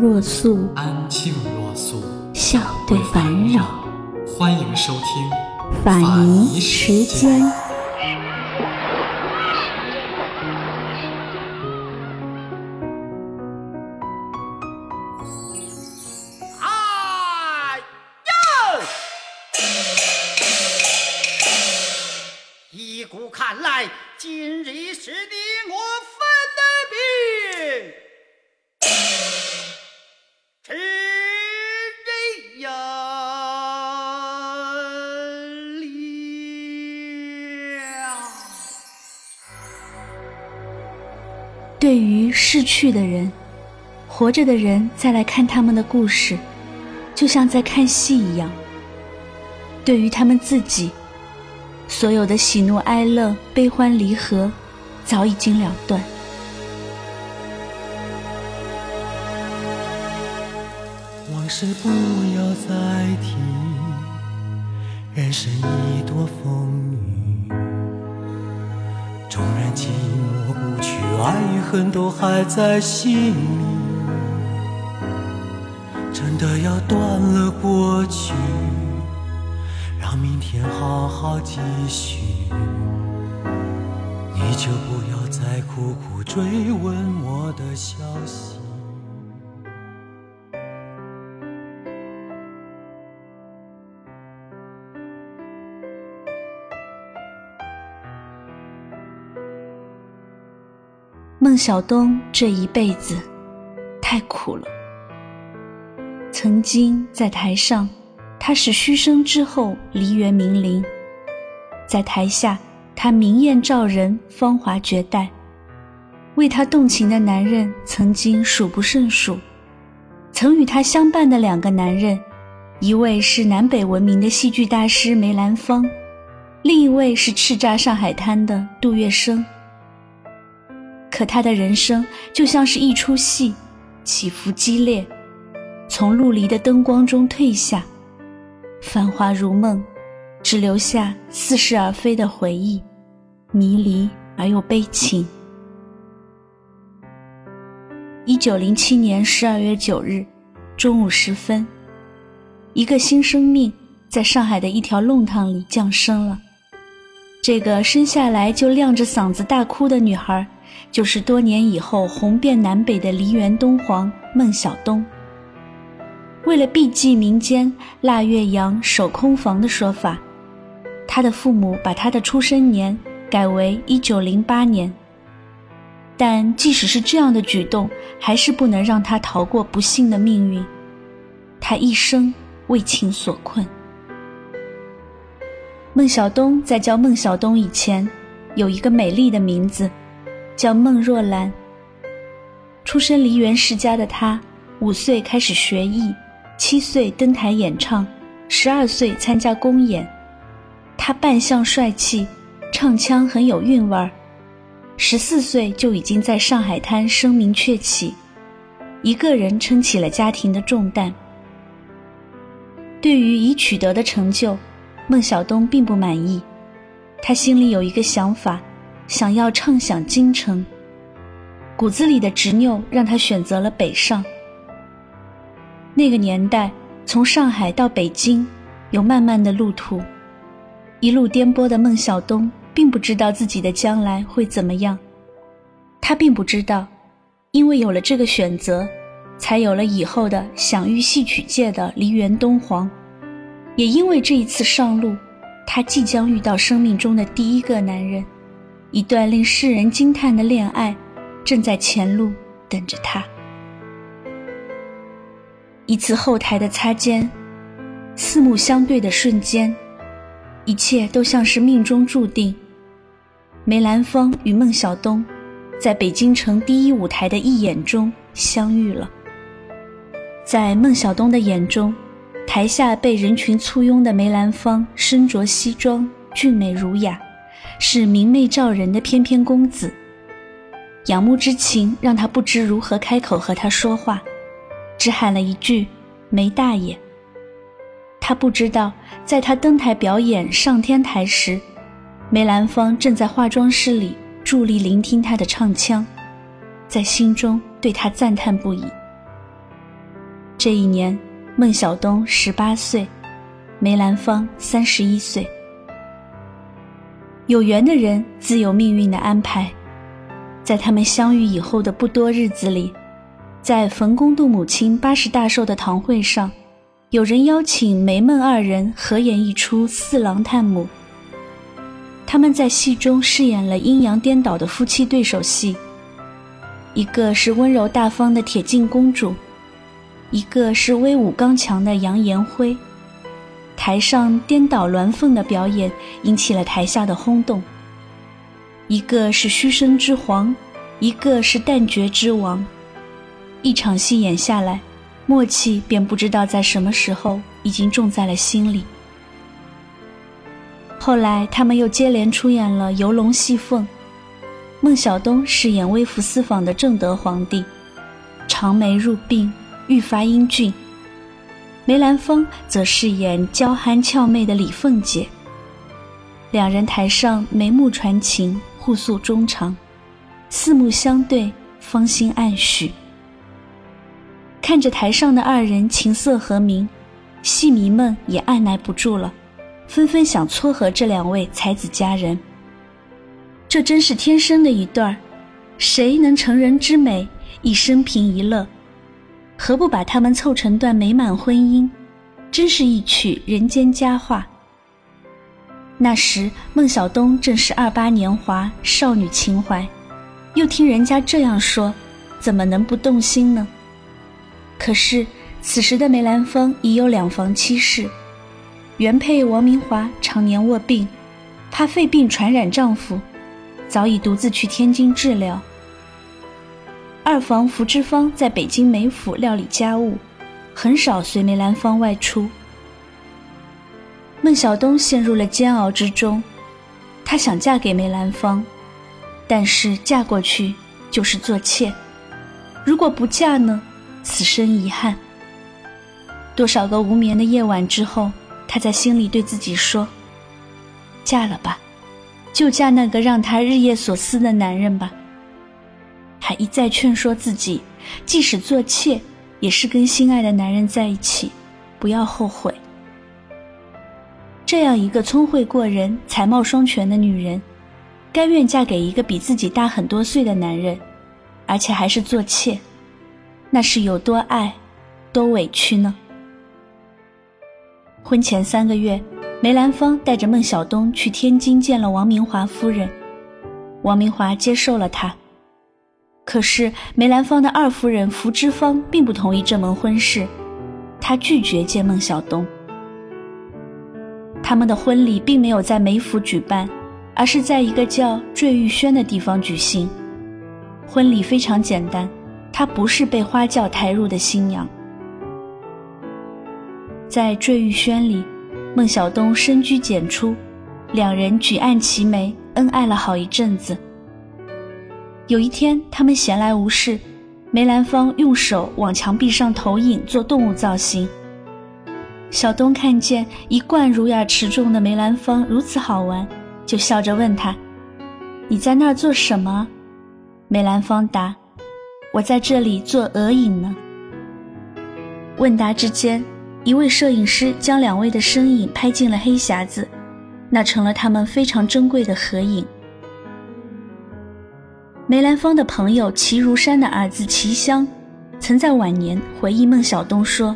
若素，安静若素，笑对烦扰。欢迎收听法尼时间。去的人，活着的人再来看他们的故事，就像在看戏一样。对于他们自己，所有的喜怒哀乐、悲欢离合，早已经了断。往事不要再提，人生已多风雨，爱与恨都还在心里。真的要断了过去，让明天好好继续。你就不要再苦苦追问我的消息。小东这一辈子太苦了。曾经在台上，他是嘘声之后梨园名伶；在台下，他明艳照人，芳华绝代。为他动情的男人曾经数不胜数，曾与他相伴的两个男人，一位是南北闻名的戏剧大师梅兰芳，另一位是叱咤上海滩的杜月笙。可他的人生就像是一出戏，起伏激烈，从陆离的灯光中退下，繁华如梦，只留下似是而非的回忆，迷离而又悲情。一九零七年十二月九日中午时分，一个新生命在上海的一条弄堂里降生了。这个生下来就亮着嗓子大哭的女孩。就是多年以后红遍南北的梨园东皇孟小冬。为了避忌民间腊月阳守空房的说法，他的父母把他的出生年改为一九零八年。但即使是这样的举动，还是不能让他逃过不幸的命运。他一生为情所困。孟小冬在叫孟小冬以前，有一个美丽的名字。叫孟若兰。出身梨园世家的她，五岁开始学艺，七岁登台演唱，十二岁参加公演。她扮相帅气，唱腔很有韵味儿。十四岁就已经在上海滩声名鹊起，一个人撑起了家庭的重担。对于已取得的成就，孟小冬并不满意，他心里有一个想法。想要畅享京城，骨子里的执拗让他选择了北上。那个年代，从上海到北京有漫漫的路途，一路颠簸的孟小冬并不知道自己的将来会怎么样。他并不知道，因为有了这个选择，才有了以后的享誉戏曲界的梨园东皇。也因为这一次上路，他即将遇到生命中的第一个男人。一段令世人惊叹的恋爱，正在前路等着他。一次后台的擦肩，四目相对的瞬间，一切都像是命中注定。梅兰芳与孟小冬，在北京城第一舞台的一眼中相遇了。在孟小冬的眼中，台下被人群簇拥的梅兰芳身着西装，俊美儒雅，是明媚照人的翩翩公子。仰慕之情让他不知如何开口和他说话，只喊了一句“梅大爷”。他不知道，在他登台表演上天台时，梅兰芳正在化妆室里伫立聆听他的唱腔，在心中对他赞叹不已。这一年，孟小冬十八岁，梅兰芳三十一岁。有缘的人自有命运的安排，在他们相遇以后的不多日子里，在冯公度母亲八十大寿的堂会上，有人邀请梅孟二人合演一出《四郎探母》。他们在戏中饰演了阴阳颠倒的夫妻对手戏，一个是温柔大方的铁镜公主。一个是威武刚强的杨延辉，台上颠倒鸾凤的表演引起了台下的轰动。一个是虚声之皇，一个是旦角之王，一场戏演下来，默契便不知道在什么时候已经种在了心里。后来他们又接连出演了《游龙戏凤》，孟小冬饰演微服私访的正德皇帝，长眉入鬓。愈发英俊，梅兰芳则饰演娇憨俏媚的李凤姐。两人台上眉目传情，互诉衷肠，四目相对，芳心暗许。看着台上的二人琴瑟和鸣，戏迷们也按捺不住了，纷纷想撮合这两位才子佳人。这真是天生的一对儿，谁能成人之美，一生平一乐？何不把他们凑成段美满婚姻？真是一曲人间佳话。那时孟小冬正是二八年华，少女情怀，又听人家这样说，怎么能不动心呢？可是此时的梅兰芳已有两房妻室，原配王明华常年卧病，怕肺病传染丈夫，早已独自去天津治疗。二房福芝芳在北京梅府料理家务，很少随梅兰芳外出。孟小冬陷入了煎熬之中，她想嫁给梅兰芳，但是嫁过去就是做妾，如果不嫁呢？此生遗憾。多少个无眠的夜晚之后，她在心里对自己说：“嫁了吧，就嫁那个让她日夜所思的男人吧。”还一再劝说自己，即使做妾，也是跟心爱的男人在一起，不要后悔。这样一个聪慧过人、才貌双全的女人，甘愿嫁给一个比自己大很多岁的男人，而且还是做妾，那是有多爱，多委屈呢？婚前三个月，梅兰芳带着孟小冬去天津见了王明华夫人，王明华接受了她。可是梅兰芳的二夫人福芝芳并不同意这门婚事，她拒绝见孟小冬。他们的婚礼并没有在梅府举办，而是在一个叫坠玉轩的地方举行。婚礼非常简单，她不是被花轿抬入的新娘。在坠玉轩里，孟小冬深居简出，两人举案齐眉，恩爱了好一阵子。有一天，他们闲来无事，梅兰芳用手往墙壁上投影做动物造型。小东看见一贯儒雅持重的梅兰芳如此好玩，就笑着问他：“你在那儿做什么？”梅兰芳答：“我在这里做额影呢。”问答之间，一位摄影师将两位的身影拍进了黑匣子，那成了他们非常珍贵的合影。梅兰芳的朋友齐如山的儿子齐香，曾在晚年回忆孟小冬说：“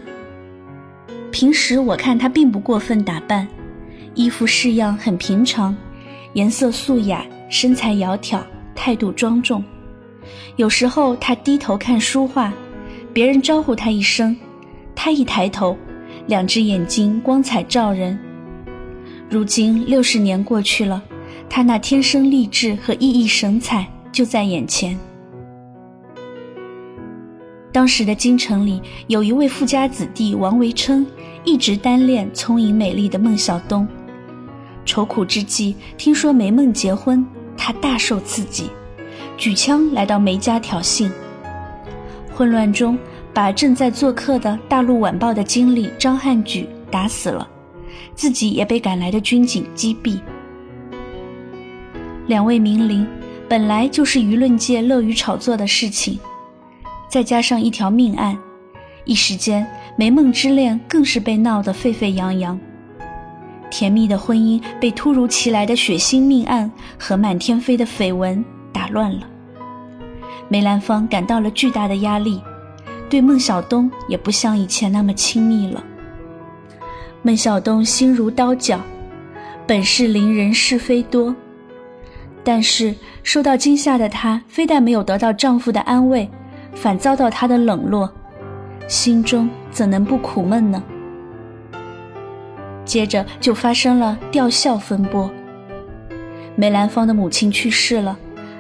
平时我看他并不过分打扮，衣服式样很平常，颜色素雅，身材窈窕，态度庄重。有时候他低头看书画，别人招呼他一声，他一抬头，两只眼睛光彩照人。如今六十年过去了，他那天生丽质和熠熠神采。”就在眼前。当时的京城里有一位富家子弟王维琛，一直单恋聪颖美丽的孟小冬。愁苦之际，听说梅梦结婚，他大受刺激，举枪来到梅家挑衅。混乱中，把正在做客的《大陆晚报》的经理张汉举打死了，自己也被赶来的军警击毙。两位名伶本来就是舆论界乐于炒作的事情。再加上一条命案，一时间梅梦之恋更是被闹得沸沸扬扬。甜蜜的婚姻被突如其来的血腥命案和满天飞的绯闻打乱了。梅兰芳感到了巨大的压力，对孟小冬也不像以前那么亲密了。孟小冬心如刀绞，本是伶人是非多，但是受到惊吓的她，非但没有得到丈夫的安慰。反遭到他的冷落，心中怎能不苦闷呢？接着就发生了吊孝风波。梅兰芳的母亲去世了，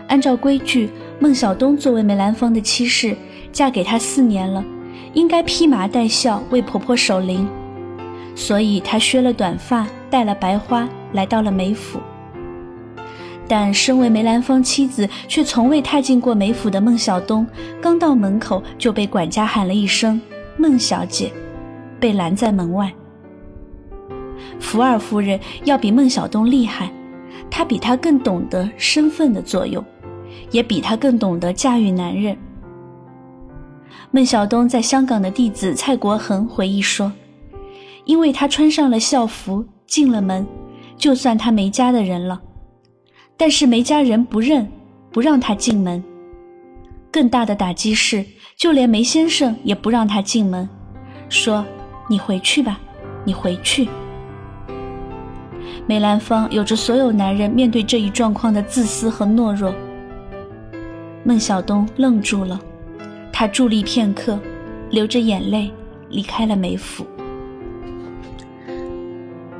按照规矩，孟小冬作为梅兰芳的妻室，嫁给他四年了，应该披麻戴孝为婆婆守灵，所以她削了短发，戴了白花，来到了梅府。但身为梅兰芳妻子，却从未踏进过梅府的孟小冬，刚到门口就被管家喊了一声“孟小姐”，被拦在门外。福尔夫人要比孟小冬厉害，她比他更懂得身份的作用，也比他更懂得驾驭男人。孟小冬在香港的弟子蔡国恒回忆说：“因为他穿上了校服进了门，就算他梅家的人了。”但是梅家人不认，不让他进门。更大的打击是，就连梅先生也不让他进门，说：“你回去吧，你回去。”梅兰芳有着所有男人面对这一状况的自私和懦弱。孟小冬愣住了，他伫立片刻，流着眼泪离开了梅府。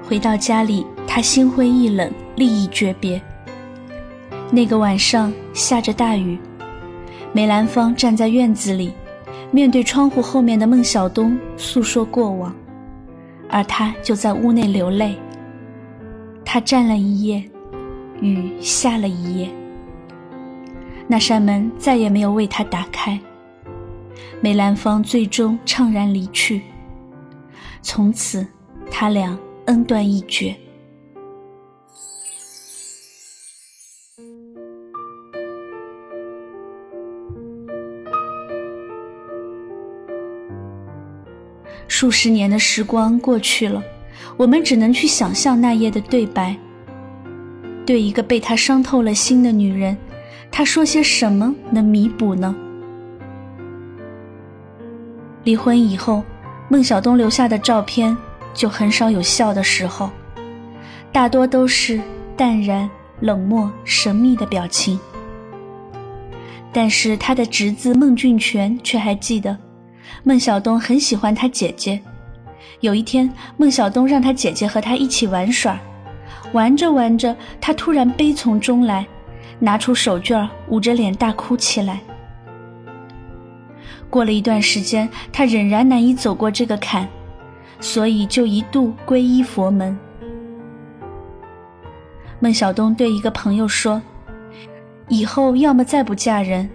回到家里，他心灰意冷，立意诀别。那个晚上下着大雨，梅兰芳站在院子里，面对窗户后面的孟小冬诉说过往，而他就在屋内流泪。他站了一夜，雨下了一夜，那扇门再也没有为他打开。梅兰芳最终怅然离去，从此他俩恩断义绝。数十年的时光过去了，我们只能去想象那夜的对白。对一个被他伤透了心的女人，他说些什么能弥补呢？离婚以后，孟小冬留下的照片就很少有笑的时候，大多都是淡然、冷漠、神秘的表情。但是他的侄子孟俊全却还记得。孟小冬很喜欢他姐姐。有一天，孟小冬让他姐姐和他一起玩耍，玩着玩着，他突然悲从中来，拿出手绢捂着脸大哭起来。过了一段时间，他仍然难以走过这个坎，所以就一度皈依佛门。孟小冬对一个朋友说：“以后要么再不嫁人，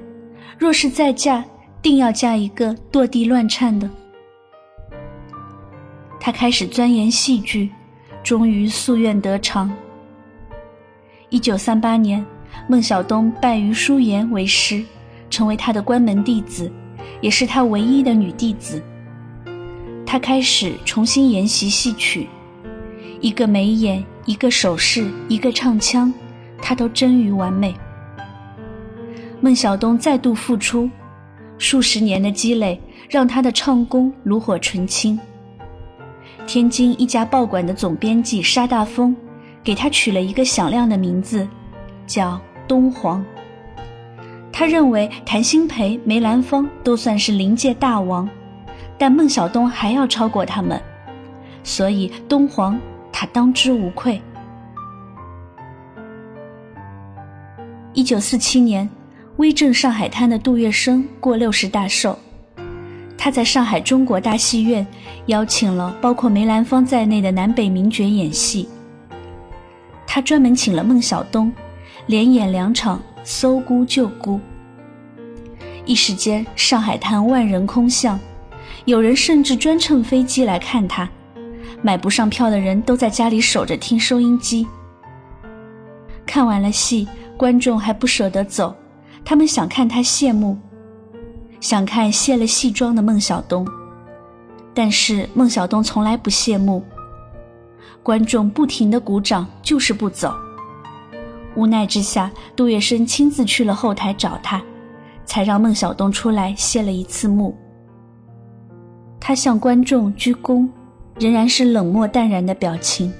若是再嫁。”定要嫁一个堕地乱颤的。他开始钻研戏剧，终于夙愿得偿。一九三八年，孟小冬拜于淑妍为师，成为他的关门弟子，也是他唯一的女弟子。他开始重新研习戏曲，一个眉眼，一个手势，一个唱腔，他都臻于完美。孟小冬再度复出。数十年的积累让他的唱功炉火纯青。天津一家报馆的总编辑沙大风给他取了一个响亮的名字，叫东皇。他认为谭鑫培、梅兰芳都算是临界大王，但孟小冬还要超过他们，所以东皇他当之无愧。一九四七年。威震上海滩的杜月笙过六十大寿，他在上海中国大戏院邀请了包括梅兰芳在内的南北名角演戏。他专门请了孟小冬，连演两场《搜孤救孤》。一时间，上海滩万人空巷，有人甚至专乘飞机来看他。买不上票的人都在家里守着听收音机。看完了戏，观众还不舍得走，他们想看他谢幕，想看卸了戏装的孟小冬。但是孟小冬从来不谢幕，观众不停的鼓掌，就是不走。无奈之下，杜月笙亲自去了后台找他。才让孟小冬出来谢了一次幕。他向观众鞠躬，仍然是冷漠淡然的表情。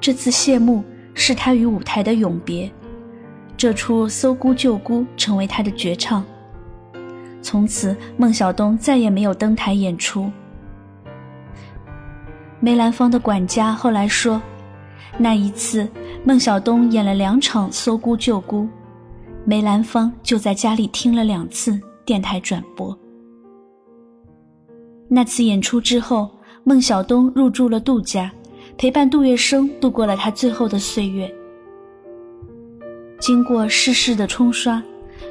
这次谢幕是他与舞台的永别，这出《搜孤救孤》成为他的绝唱。从此，孟小冬再也没有登台演出。梅兰芳的管家后来说，那一次孟小冬演了两场《搜孤救孤》。梅兰芳就在家里听了两次电台转播。那次演出之后，孟小冬入住了杜家，陪伴杜月笙度过了他最后的岁月。经过世事的冲刷，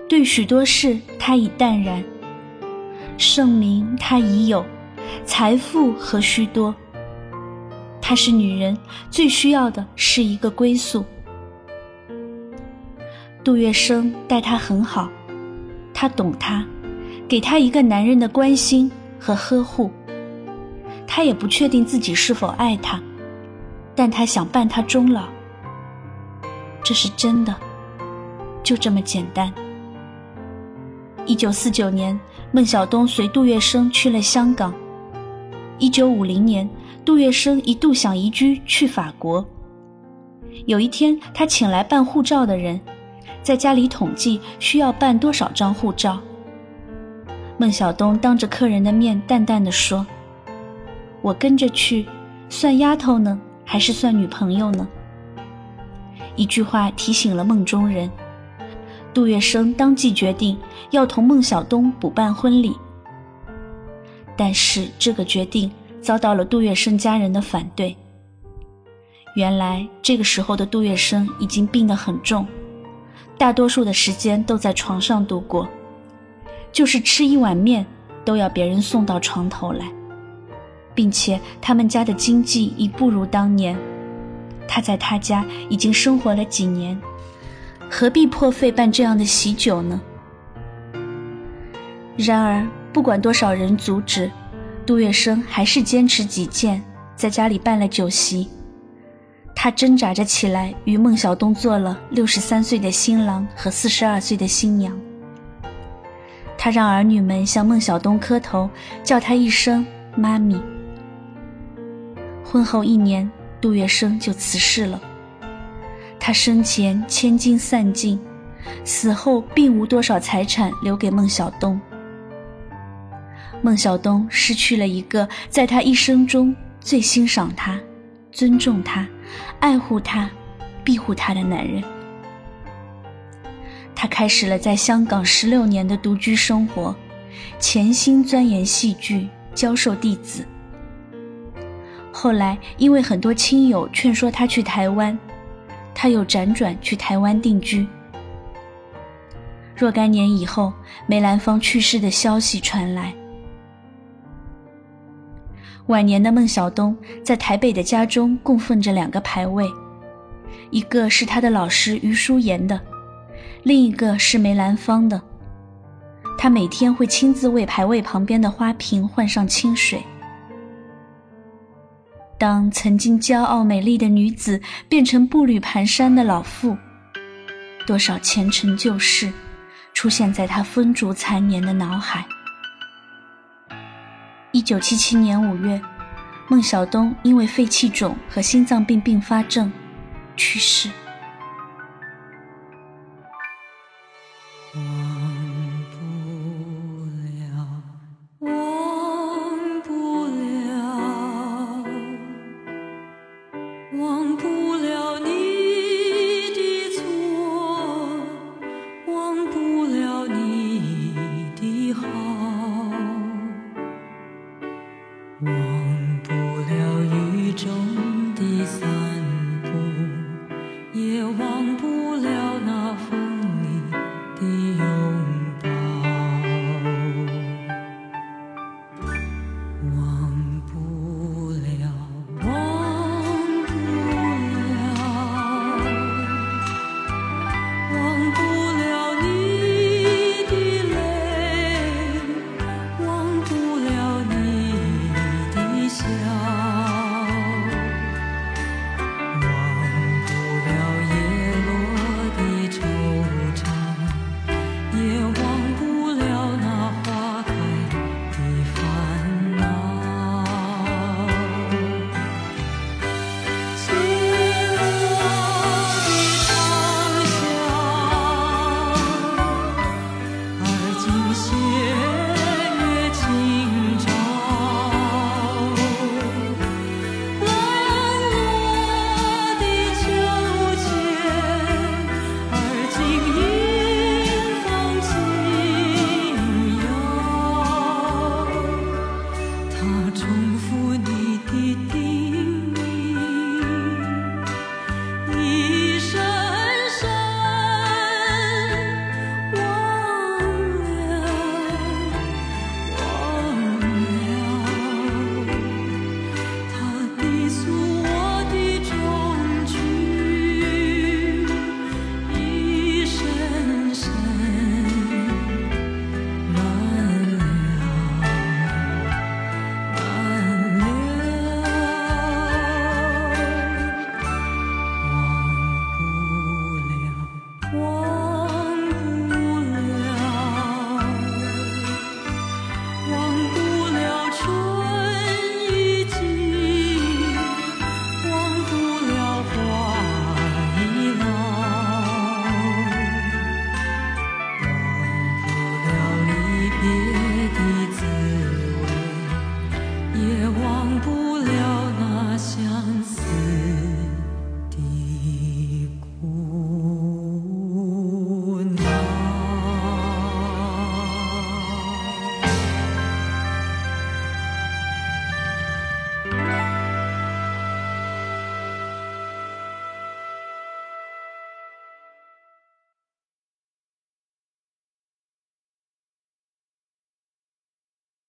对许多事他已淡然。盛名他已有，财富何须多？她是女人，最需要的是一个归宿。杜月笙待她很好，他懂她，给她一个男人的关心和呵护。他也不确定自己是否爱她，但他想伴她终老。这是真的，就这么简单。一九四九年，孟小冬随杜月笙去了香港。一九五零年，杜月笙一度想移居去法国。有一天，他请来办护照的人。在家里统计需要办多少张护照。孟小冬当着客人的面淡淡的说：“我跟着去，算丫头呢，还是算女朋友呢？”一句话提醒了梦中人。杜月笙当即决定要同孟小冬补办婚礼。但是这个决定遭到了杜月笙家人的反对。原来这个时候的杜月笙已经病得很重。大多数的时间都在床上度过，就是吃一碗面都要别人送到床头来，并且他们家的经济已不如当年。他在他家已经生活了几年，何必破费办这样的喜酒呢？然而，不管多少人阻止，杜月笙还是坚持己见，在家里办了酒席。他挣扎着起来，与孟小冬做了六十三岁的新郎和四十二岁的新娘。他让儿女们向孟小冬磕头，叫他一声“妈咪”。婚后一年，杜月笙就辞世了。他生前千金散尽，死后并无多少财产留给孟小冬。孟小冬失去了一个在他一生中最欣赏他、尊重他。爱护他、庇护他的男人，他开始了在香港十六年的独居生活，潜心钻研戏剧，教授弟子。后来，因为很多亲友劝说他去台湾，他又辗转去台湾定居。若干年以后，梅兰芳去世的消息传来。晚年的孟小冬在台北的家中供奉着两个牌位，一个是他的老师余淑妍的，另一个是梅兰芳的。他每天会亲自为牌位旁边的花瓶换上清水。当曾经骄傲美丽的女子变成步履蹒跚的老妇，多少前尘旧事出现在她风烛残年的脑海。一九七七年五月，孟小冬因为肺气肿和心脏病并发症去世。